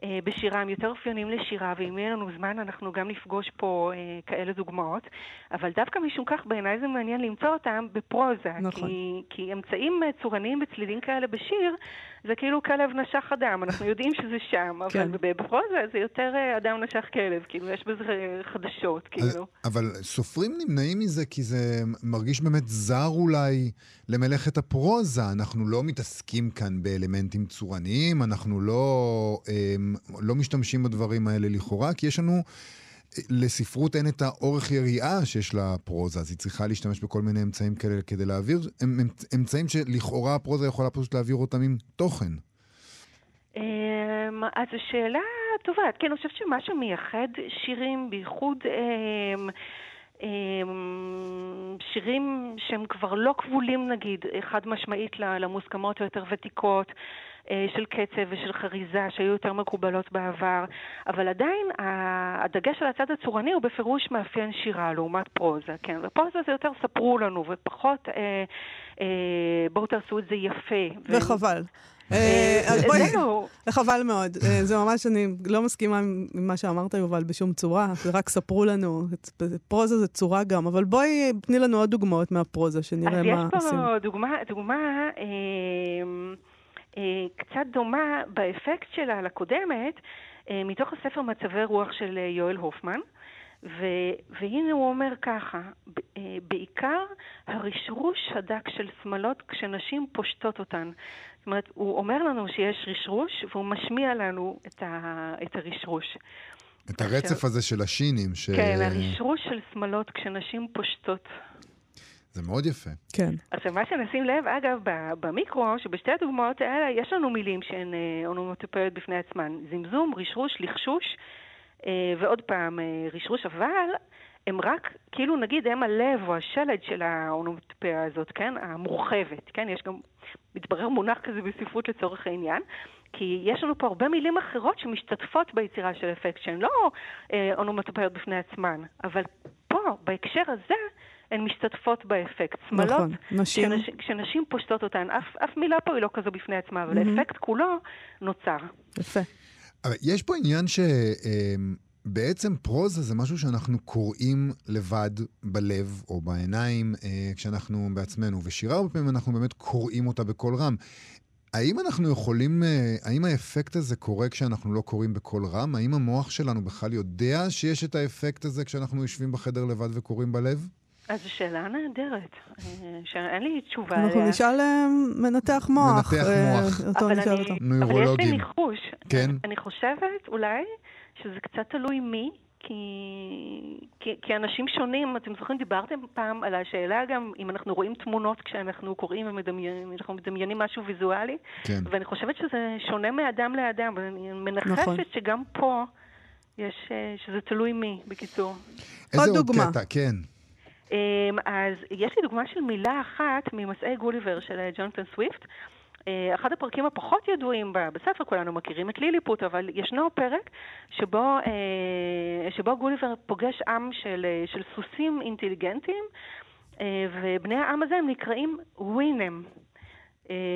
אה, בשירה, הם יותר אופיונים לשירה, ואם יהיה לנו זמן אנחנו גם נפגוש פה אה, כאלה דוגמאות. אבל דווקא משום כך בעיניי זה מעניין למצוא אותם בפרוזה. נכון. כי, כי אמצעים צורניים בצלילים כאלה בשיר, זה כאילו כלב נשך אדם, אנחנו יודעים שזה שם, אבל כן. בפרוזה זה יותר אדם נשך כלב, כאילו יש בזה חדשות, כאילו. אבל סופרים נמנעים מזה כי זה מרגיש באמת זר אולי למלאכת הפרוזה. אנחנו לא מתעסקים כאן באלמנטים צורניים, אנחנו לא... אה, לא משתמשים בדברים האלה לכאורה, כי יש לנו... לספרות אין את האורך יריעה שיש לפרוזה, אז היא צריכה להשתמש בכל מיני אמצעים כאלה כדי להעביר, אמצעים שלכאורה הפרוזה יכולה פשוט להעביר אותם עם תוכן. אמ, אז השאלה טובה, כן, אני חושבת שמה שמייחד שירים, בייחוד אמ, אמ, שירים שהם כבר לא כבולים נגיד, חד משמעית למוסכמות היותר ותיקות, של קצב ושל חריזה שהיו יותר מקובלות בעבר, אבל עדיין הדגש על הצד הצורני הוא בפירוש מאפיין שירה לעומת פרוזה, כן, ופרוזה זה יותר ספרו לנו ופחות אה, אה, בואו תעשו את זה יפה. וחבל. אה, אז בואי, חבל מאוד. זה ממש, אני לא מסכימה עם מה שאמרת, יובל, בשום צורה. רק ספרו לנו. פרוזה זה צורה גם, אבל בואי, תני לנו עוד דוגמאות מהפרוזה, שנראה מה עושים. אז יש פה דוגמה, דוגמה אה, קצת דומה באפקט שלה לקודמת, אה, מתוך הספר מצבי רוח של אה, יואל הופמן. ו, והנה הוא אומר ככה, בעיקר הרשרוש הדק של שמלות כשנשים פושטות אותן. זאת אומרת, הוא אומר לנו שיש רשרוש והוא משמיע לנו את, ה, את הרשרוש. את הרצף עכשיו, הזה של השינים. ש... כן, הרשרוש של שמלות כשנשים פושטות. זה מאוד יפה. כן. עכשיו, מה שנשים לב, אגב, במיקרו, שבשתי הדוגמאות האלה יש לנו מילים שהן אה, אונומטופאיות בפני עצמן. זמזום, רשרוש, לחשוש, אה, ועוד פעם, אה, רשרוש, אבל הם רק, כאילו נגיד, הם הלב או השלד של האונומטופאה הזאת, כן? המורחבת, כן? יש גם, מתברר מונח כזה בספרות לצורך העניין. כי יש לנו פה הרבה מילים אחרות שמשתתפות ביצירה של אפקט, שהן לא אה, אונומטופאיות בפני עצמן, אבל פה, בהקשר הזה, הן משתתפות באפקט. שמלות, נכון, נשים... כשנש, כשנשים פושטות אותן, אף, אף מילה פה היא לא כזו בפני עצמה, אבל mm-hmm. האפקט כולו נוצר. יפה. אבל יש פה עניין ש... בעצם פרוזה זה משהו שאנחנו קוראים לבד בלב או בעיניים אה, כשאנחנו בעצמנו, ושירה הרבה פעמים אנחנו באמת קוראים אותה בקול רם. האם אנחנו יכולים, אה, האם האפקט הזה קורה כשאנחנו לא קוראים בקול רם? האם המוח שלנו בכלל יודע שיש את האפקט הזה כשאנחנו יושבים בחדר לבד וקוראים בלב? אז זו שאלה נהדרת, אה, שאין לי תשובה עליה. אנחנו נשאל אה, מנתח מוח. מנתח אה, מוח. אבל אני, אבל יש לי ניחוש. כן. אני חושבת אולי שזה קצת תלוי מי, כי, כי, כי אנשים שונים, אתם זוכרים, דיברתם פעם על השאלה גם אם אנחנו רואים תמונות כשאנחנו קוראים ומדמיינים אנחנו מדמיינים משהו ויזואלי, כן. ואני חושבת שזה שונה מאדם לאדם, ואני מנחשת נכון. שגם פה יש, שזה תלוי מי, בקיצור. איזה עוד דוגמה. קטע, כן. אמ, אז יש לי דוגמה של מילה אחת ממסעי גוליבר של אה, ג'ונתן סוויפט, אה, אחד הפרקים הפחות ידועים בספר, כולנו מכירים את ליליפוט, אבל ישנו פרק שבו, אה, שבו גוליבר פוגש עם של, של סוסים אינטליגנטים, אה, ובני העם הזה הם נקראים ווינם,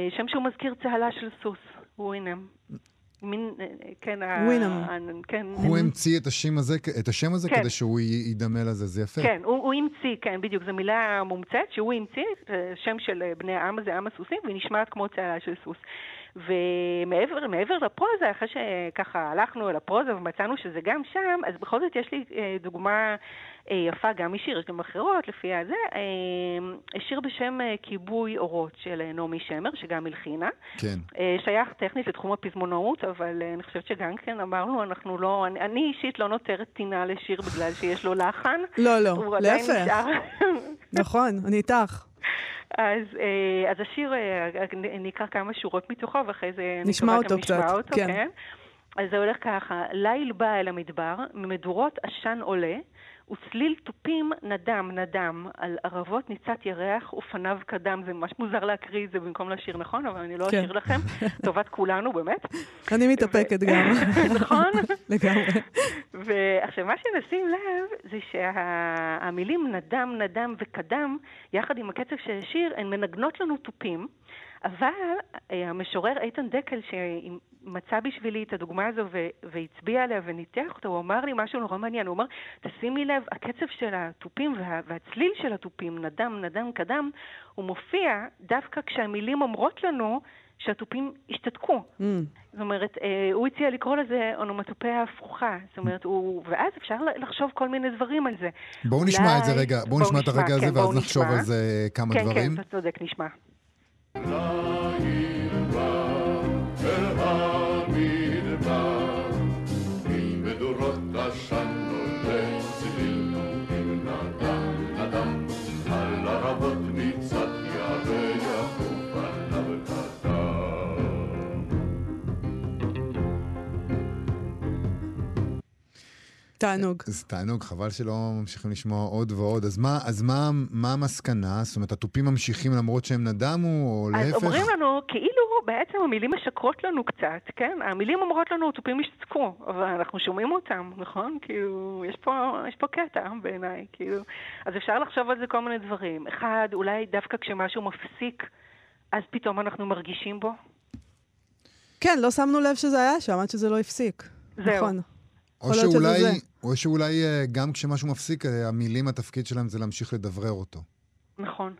שם שהוא מזכיר צהלה של סוס, ווינם. מין, אה, כן, ה- ווינם. כן, הוא המציא את השם הזה, את השם הזה כן. כדי שהוא י- ידמה לזה, זה יפה. כן, הוא, הוא המציא, כן, בדיוק, זו מילה מומצאת שהוא המציא, אה, שם של אה, בני העם הזה, עם הסוסים, והיא נשמעת כמו צהלה של סוס. ומעבר מעבר לפרוזה, אחרי שככה הלכנו אל הפרוזה ומצאנו שזה גם שם, אז בכל זאת יש לי אה, דוגמה אה, יפה גם משיר, יש גם אחרות לפי הזה, אה, שיר בשם כיבוי אורות של נעמי שמר, שגם הלחינה. כן. שייך טכנית לתחום הפזמונאות, אבל אני חושבת שגם כן אמרנו, אנחנו לא, אני, אני אישית לא נותרת טינה לשיר בגלל שיש לו לחן. לא, לא, להפך. נכון, אני איתך. אז, אה, אז השיר, אה, אני אקרא כמה שורות מתוכו, ואחרי זה נשמע אותו גם נשמע קצת, אותו, כן. כן. אז זה הולך ככה, ליל בא אל המדבר, ממדורות עשן עולה, וצליל תופים נדם נדם, על ערבות ניצת ירח ופניו קדם. זה ממש מוזר להקריא את זה במקום לשיר, נכון? אבל אני לא כן. אשיר לכם, טובת כולנו, באמת. אני מתאפקת גם. נכון? לגמרי. ועכשיו, מה שנשים לב זה שהמילים נדם, נדם וקדם, יחד עם הקצב של השיר, הן מנגנות לנו תופים, אבל אה, המשורר איתן דקל, שמצא בשבילי את הדוגמה הזו והצביע עליה וניתח אותה, הוא אמר לי משהו נורא מעניין, הוא אמר, תשימי לב, הקצב של התופים וה- והצליל של התופים, נדם, נדם, קדם, הוא מופיע דווקא כשהמילים אומרות לנו שהתופים השתתקו. Mm. זאת אומרת, אה, הוא הציע לקרוא לזה אונומטופיה הפוכה. זאת אומרת, הוא... ואז אפשר לחשוב כל מיני דברים על זה. בואו אולי- נשמע את זה רגע, בואו נשמע את הרגע הזה כן, ואז בואו נחשוב נשמע. על זה כמה כן, דברים. כן, אתה צודק, נשמע. תענוג. זה תענוג, חבל שלא ממשיכים לשמוע עוד ועוד. אז מה, אז מה, מה המסקנה? זאת אומרת, התופים ממשיכים למרות שהם נדמו, או אז להפך? אומרים לנו, כאילו בעצם המילים משקרות לנו קצת, כן? המילים אומרות לנו, תופים השתתקו, אבל אנחנו שומעים אותם, נכון? כאילו, יש פה, יש פה קטע בעיניי, כאילו. אז אפשר לחשוב על זה כל מיני דברים. אחד, אולי דווקא כשמשהו מפסיק, אז פתאום אנחנו מרגישים בו. כן, לא שמנו לב שזה היה שם עד שזה לא הפסיק. זהו. נכון. או שאולי, זה. או שאולי אה, גם כשמשהו מפסיק, אה, המילים, התפקיד שלהם זה להמשיך לדברר אותו. נכון.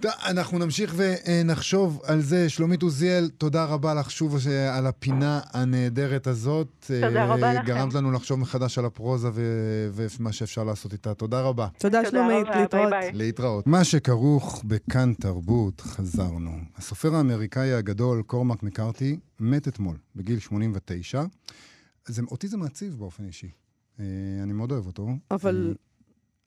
טוב, אנחנו נמשיך ונחשוב על זה. שלומית עוזיאל, תודה רבה לך שוב אה, על הפינה הנהדרת הזאת. תודה אה, רבה לכם. גרמת לנו לחשוב מחדש על הפרוזה ו- ומה שאפשר לעשות איתה. תודה רבה. תודה תודה שלומית, רבה, להתראות. ביי ביי. להתראות. מה שכרוך בכאן תרבות, חזרנו. הסופר האמריקאי הגדול, קורמק מקארתי, מת אתמול, בגיל 89. זה, אותי זה מעציב באופן אישי. אה, אני מאוד אוהב אותו. אבל...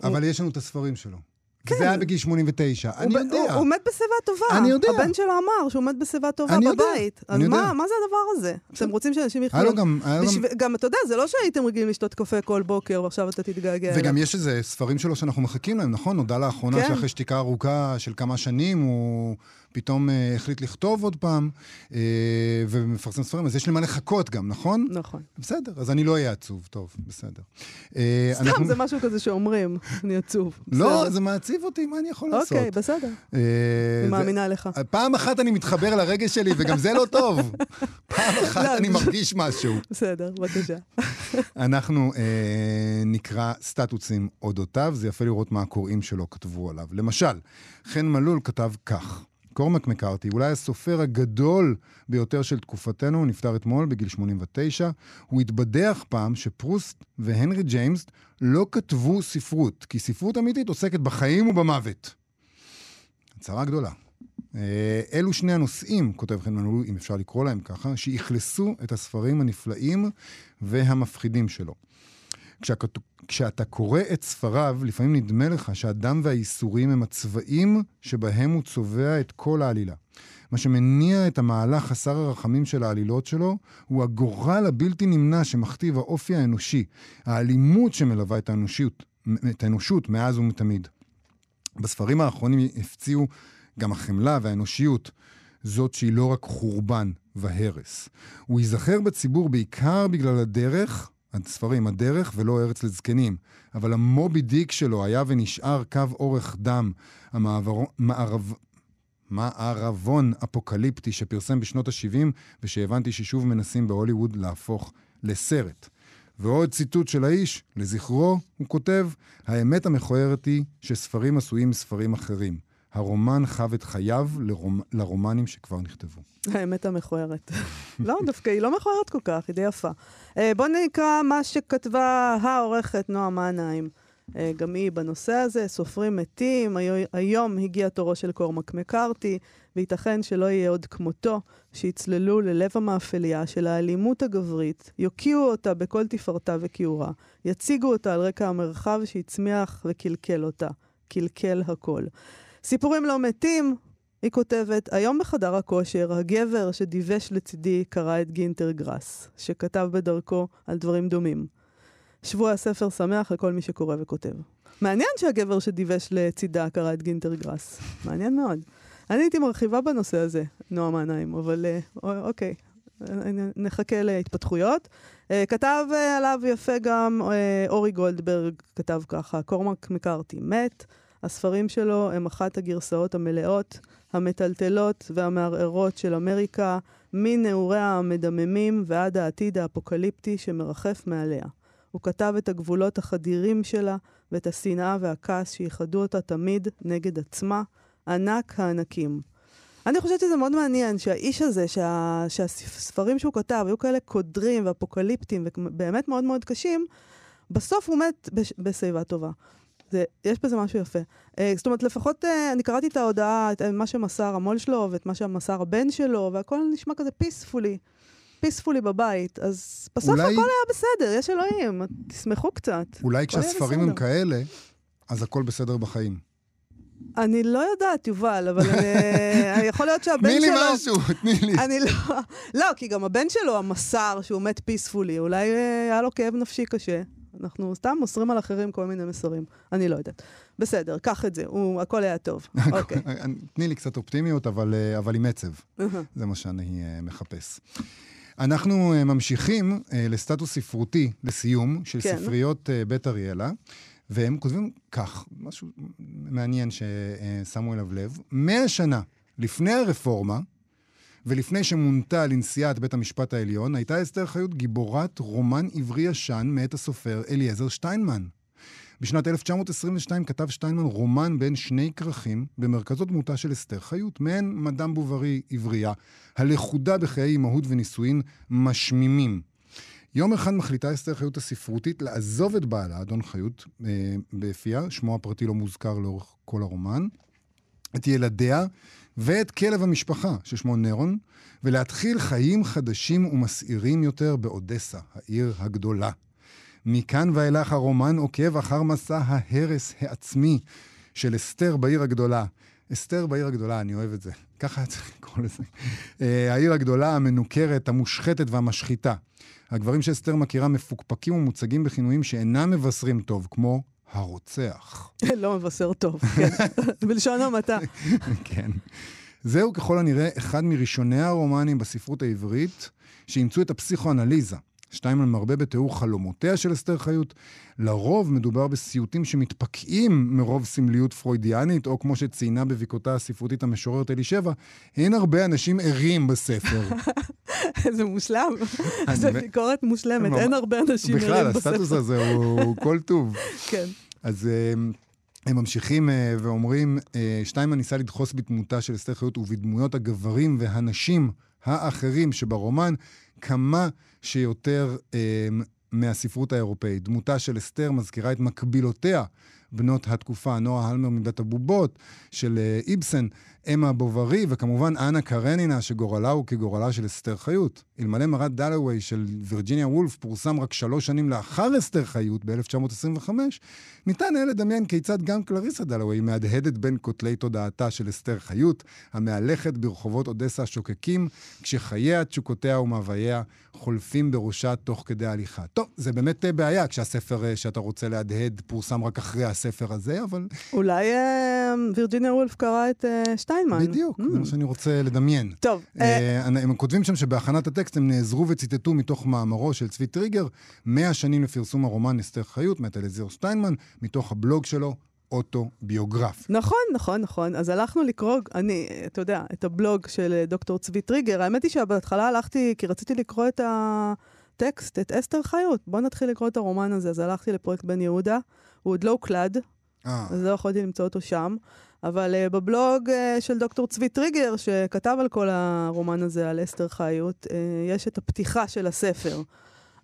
אה, אבל יש לנו את הספרים שלו. כן. זה היה בגיל 89, הוא אני ב- יודע. הוא- הוא מת בשיבה טובה. אני יודע. הבן שלו אמר שהוא מת בשיבה טובה אני יודע, בבית. אז אני יודע. מה מה זה הדבר הזה? אתם רוצים שאנשים היה יחיו... לו גם... היה לו גם... גם, אתה יודע, זה לא שהייתם רגילים לשתות קפה כל בוקר ועכשיו אתה תתגעגע. וגם יש איזה ספרים שלו שאנחנו מחכים להם, נכון? נודע לאחרונה כן. שאחרי שתיקה ארוכה של כמה שנים, הוא פתאום אה, החליט לכתוב עוד פעם, אה, ומפרסם ספרים, אז יש למה לחכות גם, נכון? נכון. בסדר, אז אני לא אהיה עצוב, טוב, בסדר. אה, סתם אנחנו- זה משהו כזה שאומרים, אני עצוב. לא. זה מעציב אותי, מה אני יכול לעשות? אוקיי, בסדר. אה, אני מאמינה לך. פעם אחת אני מתחבר לרגש שלי, וגם זה לא טוב. פעם אחת לא, אני מרגיש משהו. בסדר, בבקשה. אנחנו אה, נקרא סטטוסים אודותיו, זה יפה לראות מה הקוראים שלו כתבו עליו. למשל, חן מלול כתב כך: קורמק מקארתי, אולי הסופר הגדול ביותר של תקופתנו, נפטר אתמול בגיל 89. הוא התבדח פעם שפרוסט והנרי ג'יימס לא כתבו ספרות, כי ספרות אמיתית עוסקת בחיים ובמוות. הצהרה גדולה. אה, אלו שני הנושאים, כותב חן מלול, אם אפשר לקרוא להם ככה, שאכלסו את הספרים הנפלאים והמפחידים שלו. כשאתה, קורא את ספריו, לפעמים נדמה לך שהדם והייסורים הם הצבעים שבהם הוא צובע את כל העלילה. מה שמניע את המהלך חסר הרחמים של העלילות שלו, הוא הגורל הבלתי נמנע שמכתיב האופי האנושי, האלימות שמלווה את האנושיות, את האנושות מאז ומתמיד. בספרים האחרונים הפציעו גם החמלה והאנושיות. זאת שהיא לא רק חורבן והרס. הוא ייזכר בציבור בעיקר בגלל הדרך, הספרים, הדרך ולא ארץ לזקנים. אבל המובי דיק שלו היה ונשאר קו אורך דם, המערב... מערבון אפוקליפטי שפרסם בשנות ה-70 ושהבנתי ששוב מנסים בהוליווד להפוך לסרט. ועוד ציטוט של האיש, לזכרו, הוא כותב, האמת המכוערת היא שספרים עשויים מספרים אחרים. הרומן חב את חייו לרומ... לרומנים שכבר נכתבו. האמת המכוערת. לא, דווקא היא לא מכוערת כל כך, היא די יפה. אה, בואו נקרא מה שכתבה העורכת נועה מנהיים. אה, גם היא בנושא הזה, סופרים מתים, היום הגיע תורו של קורמק מקארתי, וייתכן שלא יהיה עוד כמותו, שיצללו ללב המאפליה של האלימות הגברית, יוקיעו אותה בכל תפארתה וכיעורה, יציגו אותה על רקע המרחב שהצמיח וקלקל אותה. קלקל הכל. סיפורים לא מתים, היא כותבת, היום בחדר הכושר, הגבר שדיווש לצידי קרא את גינטר גראס, שכתב בדרכו על דברים דומים. שבוע הספר שמח לכל מי שקורא וכותב. מעניין שהגבר שדיווש לצידה קרא את גינטר גראס. מעניין מאוד. אני הייתי מרחיבה בנושא הזה, נועם העיניים, אבל אה, אוקיי, נחכה להתפתחויות. אה, כתב אה, עליו יפה גם אורי גולדברג, כתב ככה, קורמק מקארתי מת, הספרים שלו הם אחת הגרסאות המלאות, המטלטלות והמערערות של אמריקה, מנעוריה המדממים ועד העתיד האפוקליפטי שמרחף מעליה. הוא כתב את הגבולות החדירים שלה ואת השנאה והכעס שייחדו אותה תמיד נגד עצמה, ענק הענקים. אני חושבת שזה מאוד מעניין שהאיש הזה, שה, שהספרים שהוא כתב היו כאלה קודרים ואפוקליפטיים ובאמת מאוד מאוד קשים, בסוף הוא מת בש, בשיבה טובה. זה, יש בזה משהו יפה. Uh, זאת אומרת, לפחות uh, אני קראתי את ההודעה, את מה שמסר המו"ל שלו ואת מה שמסר הבן שלו, והכל נשמע כזה פיספולי. פיספולי בבית, אז בסוף אולי... הכל היה בסדר, יש אלוהים, תשמחו קצת. אולי כשהספרים הם כאלה, אז הכל בסדר בחיים. אני לא יודעת, יובל, אבל אה, יכול להיות שהבן שלו... תני לי משהו, תני לי. אני לא... לא, כי גם הבן שלו, המסר שהוא מת פיספולי, אולי היה לו כאב נפשי קשה. אנחנו סתם מוסרים על אחרים כל מיני מסרים. אני לא יודעת. בסדר, קח את זה, הוא, הכל היה טוב. אוקיי. תני לי קצת אופטימיות, אבל, אבל עם עצב. זה מה שאני מחפש. אנחנו ממשיכים לסטטוס ספרותי, לסיום, של כן. ספריות בית אריאלה, והם כותבים כך, משהו מעניין ששמו אליו לב. מאה שנה לפני הרפורמה, ולפני שמונתה לנשיאת בית המשפט העליון, הייתה אסתר חיות גיבורת רומן עברי ישן מאת הסופר אליעזר שטיינמן. בשנת 1922 כתב שטיינמן רומן בין שני כרכים, במרכזו דמותה של אסתר חיות, מעין מדאם בוברי עברייה, הלכודה בחיי אימהות ונישואין משמימים. יום אחד מחליטה אסתר חיות הספרותית לעזוב את בעלה, אדון חיות, אה, בפיה, שמו הפרטי לא מוזכר לאורך כל הרומן, את ילדיה ואת כלב המשפחה, ששמו נרון, ולהתחיל חיים חדשים ומסעירים יותר באודסה, העיר הגדולה. מכאן ואילך הרומן עוקב אחר מסע ההרס העצמי של אסתר בעיר הגדולה. אסתר בעיר הגדולה, אני אוהב את זה. ככה צריך לקרוא לזה. אה, העיר הגדולה, המנוכרת, המושחתת והמשחיתה. הגברים שאסתר מכירה מפוקפקים ומוצגים בכינויים שאינם מבשרים טוב, כמו הרוצח. לא מבשר טוב, כן. בלשון המעטה. כן. זהו ככל הנראה אחד מראשוני הרומנים בספרות העברית שאימצו את הפסיכואנליזה. שטיינמן מרבה בתיאור חלומותיה של אסתר חיות. לרוב מדובר בסיוטים שמתפקעים מרוב סמליות פרוידיאנית, או כמו שציינה בביקורתה הספרותית המשוררת אלישבע, אין הרבה אנשים ערים בספר. זה מושלם. זו ביקורת מושלמת, אין הרבה אנשים ערים בספר. בכלל, הסטטוס הזה הוא כל טוב. כן. אז... אה, הם ממשיכים אה, ואומרים, אה, שטיינמן ניסה לדחוס בדמותה של אסתר חיות ובדמויות הגברים והנשים האחרים שברומן כמה שיותר אה, מהספרות האירופאית. דמותה של אסתר מזכירה את מקבילותיה בנות התקופה, נועה הלמר מבית הבובות של אה, איבסן, אמה בוברי, וכמובן אנה קרנינה, שגורלה הוא כגורלה של אסתר חיות. אלמלא מרת דלווי של וירג'יניה וולף פורסם רק שלוש שנים לאחר אסתר חיות, ב-1925, ניתן היה לדמיין כיצד גם קלריסה דלווי מהדהדת בין כותלי תודעתה של אסתר חיות, המהלכת ברחובות אודסה השוקקים, כשחייה, תשוקותיה ומאווייה חולפים בראשה תוך כדי הליכה. טוב, זה באמת אה, בעיה כשהספר שאתה רוצה להדהד פורסם רק אחרי הספר הזה, אבל... אולי אה, וירג'יניה וולף קרא את אה, שטיינמן. בדיוק, זה מה שאני רוצה לדמיין. טוב, אה, אה, הם כותבים שם שבהכנת הטקסט הם נעזרו וציטטו מתוך מאמרו של צבי טריגר, 100 שנים לפרסום הרומן אסתר חיות, מאת אליעזר שטיינמן, מתוך הבלוג שלו, אוטוביוגרפי. נכון, נכון, נכון. אז הלכנו לקרוא, אני, אתה יודע, את הבלוג של דוקטור צבי טריגר. האמת היא שבהתחלה הלכתי, כי רציתי לקרוא את הטקסט, את אסתר חיות. בוא נתחיל לקרוא את הרומן הזה. אז הלכתי לפרויקט בן יהודה, הוא עוד לא הוקלד, אה, אז לא יכולתי למצוא אותו שם. אבל uh, בבלוג uh, של דוקטור צבי טריגר, שכתב על כל הרומן הזה, על אסתר חיות, uh, יש את הפתיחה של הספר.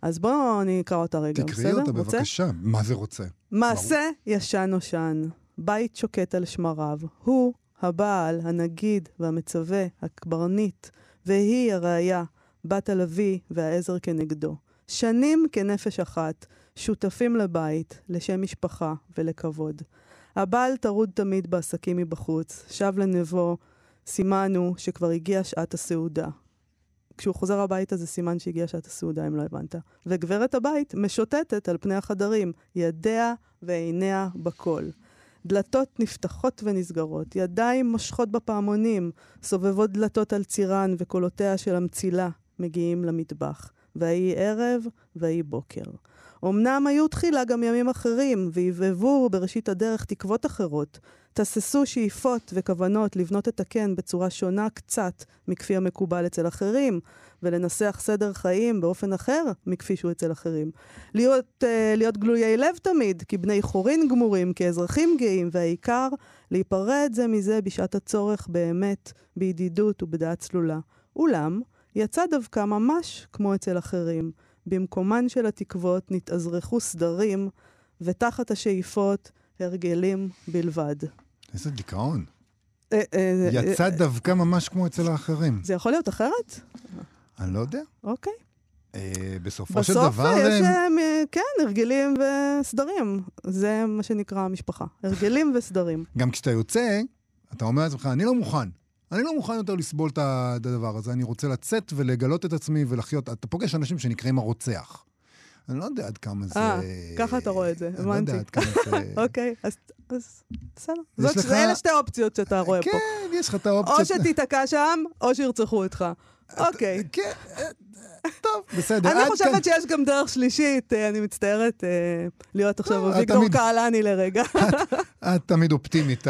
אז בואו אני אקרא אותה רגע, בסדר? תקראי אותה רוצה? בבקשה. מה זה רוצה? מעשה ישן נושן, בית שוקט על שמריו, הוא הבעל, הנגיד והמצביא, הקברניט, והיא הרעיה, בת הלוי והעזר כנגדו. שנים כנפש אחת, שותפים לבית, לשם משפחה ולכבוד. הבעל טרוד תמיד בעסקים מבחוץ, שב לנווהו, סימן הוא שכבר הגיעה שעת הסעודה. כשהוא חוזר הביתה זה סימן שהגיעה שעת הסעודה, אם לא הבנת. וגברת הבית משוטטת על פני החדרים, ידיה ועיניה בכל. דלתות נפתחות ונסגרות, ידיים מושכות בפעמונים, סובבות דלתות על צירן וקולותיה של המצילה מגיעים למטבח. ויהי ערב ויהי בוקר. אמנם היו תחילה גם ימים אחרים, והבהבו בראשית הדרך תקוות אחרות. תססו שאיפות וכוונות לבנות את הקן בצורה שונה קצת מכפי המקובל אצל אחרים, ולנסח סדר חיים באופן אחר מכפי שהוא אצל אחרים. להיות, uh, להיות גלויי לב תמיד, כבני חורין גמורים, כאזרחים גאים, והעיקר, להיפרד זה מזה בשעת הצורך באמת, בידידות ובדעת צלולה. אולם, יצא דווקא ממש כמו אצל אחרים. במקומן של התקוות נתאזרחו סדרים, ותחת השאיפות הרגלים בלבד. איזה דיכאון. אה, אה, יצא אה, דווקא ממש כמו אצל האחרים. זה יכול להיות אחרת? אני לא יודע. אוקיי. בסופו של בסוף דבר... יש, אה, מ- כן, הרגלים וסדרים. זה מה שנקרא משפחה. הרגלים וסדרים. גם כשאתה יוצא, אתה אומר לעצמך, אני לא מוכן. אני לא מוכן יותר לסבול את הדבר הזה, אני רוצה לצאת ולגלות את עצמי ולחיות. אתה פוגש אנשים שנקראים הרוצח. אני לא יודע עד כמה זה... אה, ככה אתה רואה את זה, אני לא הבנתי. יודע עד כמה זה... אוקיי, אז בסדר. לך- אלה שתי אופציות שאתה רואה פה. כן, יש לך את או האופציות. שתיתקע שם, או שירצחו אותך. אוקיי. כן, אה, טוב, בסדר. אני. חושבת שיש גם דרך שלישית, אה, אני מצטערת אה, להיות עכשיו אביגדור קהלני לרגע. את תמיד אופטימית,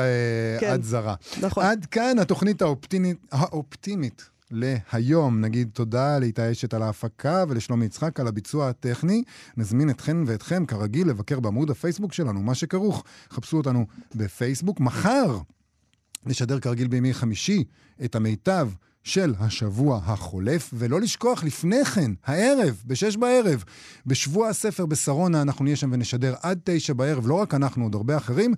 כן. את זרה. נכון. עד כאן התוכנית האופטימית, האופטימית להיום. נגיד תודה לאיתי אשת על ההפקה ולשלומי יצחק על הביצוע הטכני. נזמין אתכן ואתכם, כרגיל, לבקר בעמוד הפייסבוק שלנו, מה שכרוך. חפשו אותנו בפייסבוק. מחר נשדר כרגיל בימי חמישי את המיטב. של השבוע החולף, ולא לשכוח לפני כן, הערב, בשש בערב, בשבוע הספר בשרונה, אנחנו נהיה שם ונשדר עד תשע בערב, לא רק אנחנו, עוד הרבה אחרים,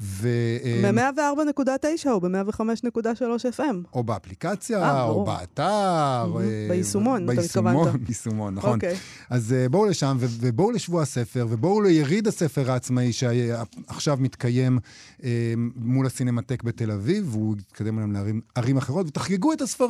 ו... אה, ב-104.9 או ב-105.3 FM. או באפליקציה, אה, או. באתר. אה, ביישומון, אתה התכוונת. ביישומון, נכון. אוקיי. אז בואו לשם, ובואו לשבוע הספר, ובואו ליריד הספר העצמאי שעכשיו מתקיים מול הסינמטק בתל אביב, והוא יתקדם היום לערים ערים אחרות, ותחגגו את הספרים.